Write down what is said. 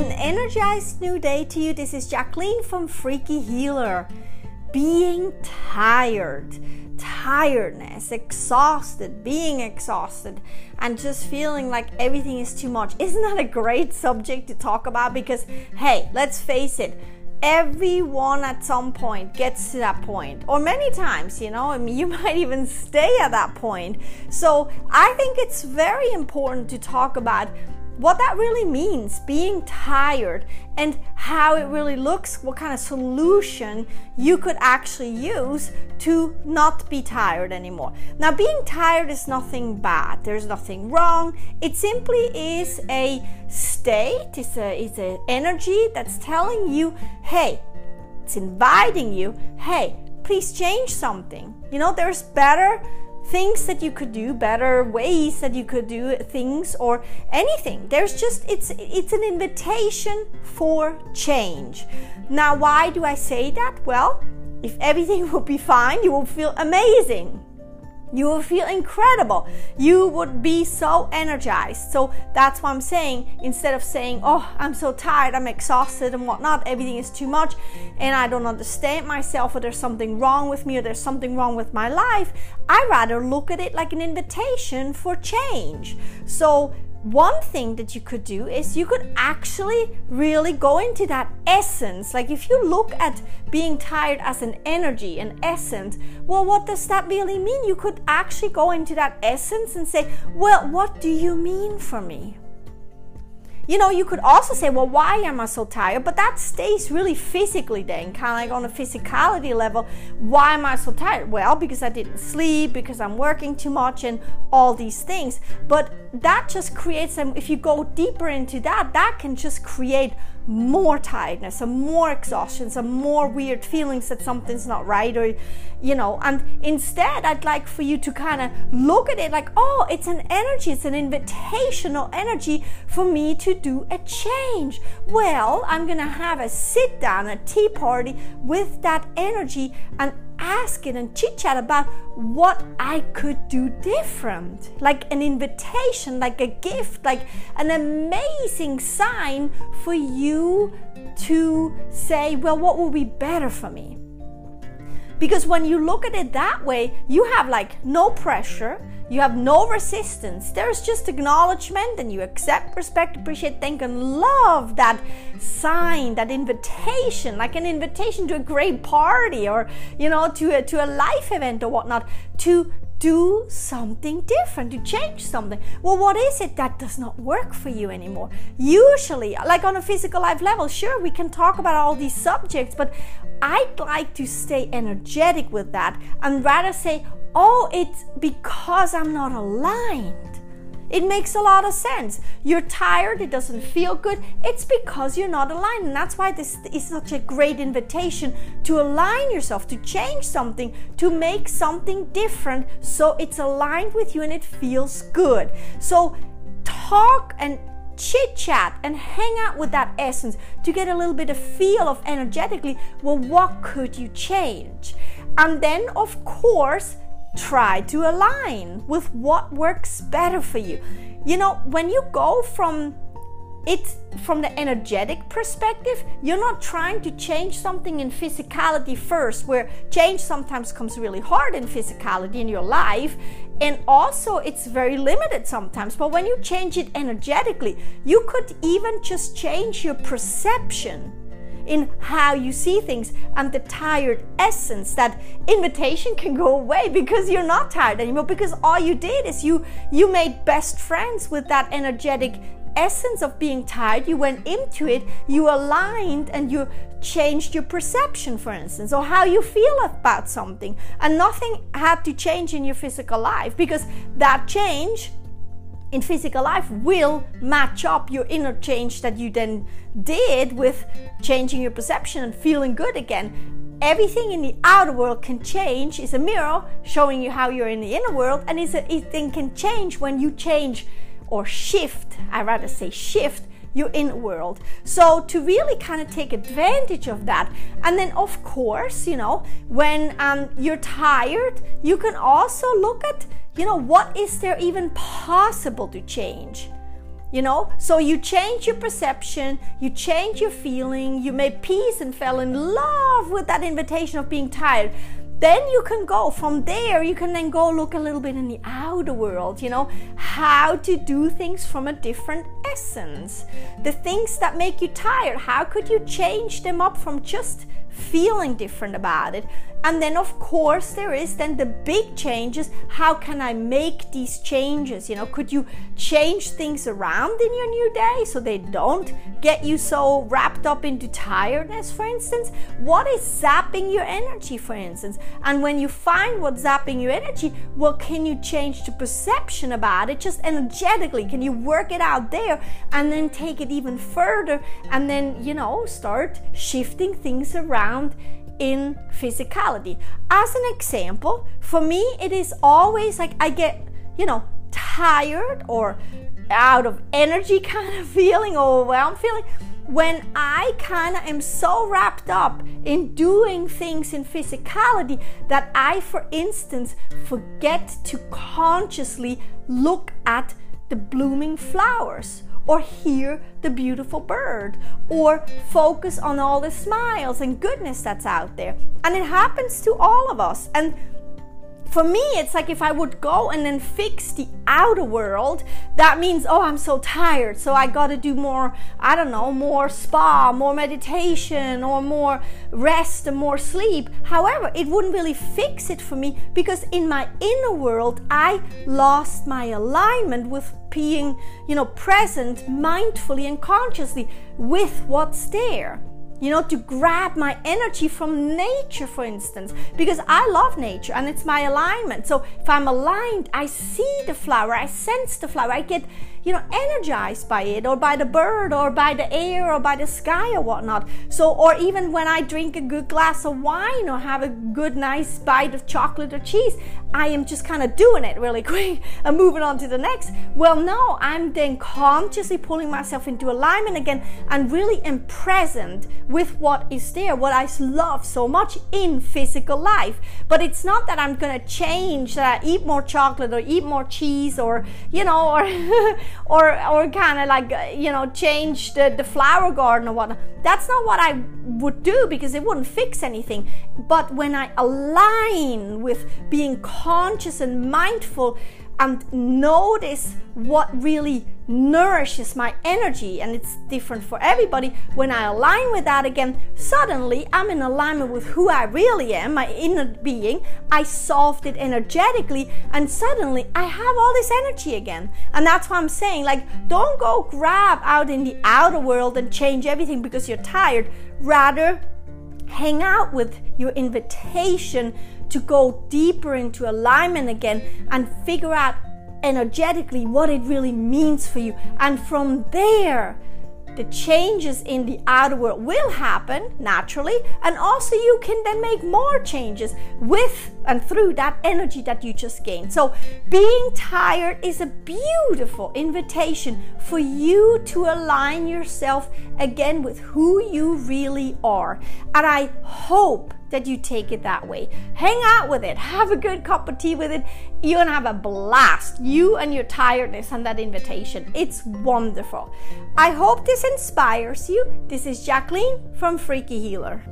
An energized new day to you. This is Jacqueline from Freaky Healer. Being tired, tiredness, exhausted, being exhausted, and just feeling like everything is too much. Isn't that a great subject to talk about? Because, hey, let's face it, everyone at some point gets to that point or many times you know I mean, you might even stay at that point so i think it's very important to talk about what that really means, being tired, and how it really looks, what kind of solution you could actually use to not be tired anymore. Now, being tired is nothing bad, there's nothing wrong. It simply is a state, it's a it's an energy that's telling you, hey, it's inviting you, hey, please change something. You know, there's better things that you could do better ways that you could do things or anything. There's just it's it's an invitation for change. Now why do i say that? Well if everything will be fine you will feel amazing you will feel incredible. You would be so energized. So that's what I'm saying. Instead of saying, Oh, I'm so tired, I'm exhausted, and whatnot, everything is too much, and I don't understand myself, or there's something wrong with me, or there's something wrong with my life, I rather look at it like an invitation for change. So one thing that you could do is you could actually really go into that essence. Like if you look at being tired as an energy, an essence, well, what does that really mean? You could actually go into that essence and say, well, what do you mean for me? You know, you could also say, well, why am I so tired? But that stays really physically then, kind of like on a physicality level. Why am I so tired? Well, because I didn't sleep, because I'm working too much, and all these things. But that just creates and if you go deeper into that, that can just create more tiredness, some more exhaustion, some more weird feelings that something's not right, or you know. And instead, I'd like for you to kind of look at it like, oh, it's an energy, it's an invitational energy for me to do a change. Well, I'm gonna have a sit down, a tea party with that energy and ask it and chit chat about what I could do different. Like an invitation, like a gift, like an amazing sign for you to say, well, what will be better for me? Because when you look at it that way, you have like no pressure, you have no resistance. There's just acknowledgement, and you accept, respect, appreciate, thank, and love that sign, that invitation, like an invitation to a great party or, you know, to a, to a life event or whatnot, to do something different, to change something. Well, what is it that does not work for you anymore? Usually, like on a physical life level, sure, we can talk about all these subjects, but I'd like to stay energetic with that and rather say, oh, it's because I'm not aligned. It makes a lot of sense. You're tired, it doesn't feel good. It's because you're not aligned. And that's why this is such a great invitation to align yourself, to change something, to make something different so it's aligned with you and it feels good. So talk and chit chat and hang out with that essence to get a little bit of feel of energetically well what could you change and then of course try to align with what works better for you. You know, when you go from it from the energetic perspective, you're not trying to change something in physicality first, where change sometimes comes really hard in physicality in your life, and also it's very limited sometimes. But when you change it energetically, you could even just change your perception in how you see things and the tired essence that invitation can go away because you're not tired anymore. Because all you did is you you made best friends with that energetic essence of being tired. You went into it you aligned and you changed your perception for instance or how you feel about something. And nothing had to change in your physical life because that change in physical life will match up your inner change that you then did with changing your perception and feeling good again. Everything in the outer world can change, is a mirror showing you how you're in the inner world, and it's a, it then can change when you change or shift, I rather say shift, your inner world. So to really kind of take advantage of that, and then of course, you know, when um, you're tired, you can also look at you know, what is there even possible to change? you know so you change your perception you change your feeling you made peace and fell in love with that invitation of being tired then you can go. From there you can then go look a little bit in the outer world you know how to do things from a different essence. The things that make you tired how could you change them up from just feeling different about it and then, of course, there is then the big changes. How can I make these changes? You know, could you change things around in your new day so they don't get you so wrapped up into tiredness, for instance? What is zapping your energy, for instance? And when you find what's zapping your energy, well, can you change the perception about it just energetically? Can you work it out there and then take it even further and then, you know, start shifting things around? In physicality. As an example, for me, it is always like I get, you know, tired or out of energy kind of feeling, overwhelmed feeling when I kind of am so wrapped up in doing things in physicality that I, for instance, forget to consciously look at the blooming flowers or hear the beautiful bird or focus on all the smiles and goodness that's out there. And it happens to all of us. And for me, it's like if I would go and then fix the outer world, that means, oh, I'm so tired, so I got to do more, I don't know, more spa, more meditation, or more rest and more sleep. However, it wouldn't really fix it for me because in my inner world, I lost my alignment with being, you know, present mindfully and consciously with what's there you know, to grab my energy from nature, for instance, because I love nature and it's my alignment. So if I'm aligned, I see the flower, I sense the flower, I get you know, energized by it or by the bird or by the air or by the sky or whatnot. So, or even when I drink a good glass of wine or have a good, nice bite of chocolate or cheese, I am just kind of doing it really quick and moving on to the next. Well, no, I'm then consciously pulling myself into alignment again and really am present with what is there, what I love so much in physical life. But it's not that I'm to change, that I eat more chocolate or eat more cheese or, you know, or or or kind of like uh, you know change the, the flower garden or whatnot that's not what i would do because it wouldn't fix anything but when i align with being conscious and mindful and notice what really nourishes my energy and it's different for everybody. When i align with that again suddenly i'm in alignment with who i really am my inner being. I solved it energetically and suddenly i have all this energy again. And that's why i'm saying like don't go grab out in the outer world and change everything because you're tired. Rather hang out with your invitation to go deeper into alignment again and figure out energetically what it really means for you. And from there, the changes in the outer world will happen naturally, and also you can then make more changes with and through that energy that you just gained. So, being tired is a beautiful invitation for you to align yourself again with who you really are. And I hope that you take it that way. Hang out with it, have a good cup of tea with it. You're gonna have a blast, you and your tiredness and that invitation. It's wonderful. I hope this inspires you. This is Jacqueline from Freaky Healer.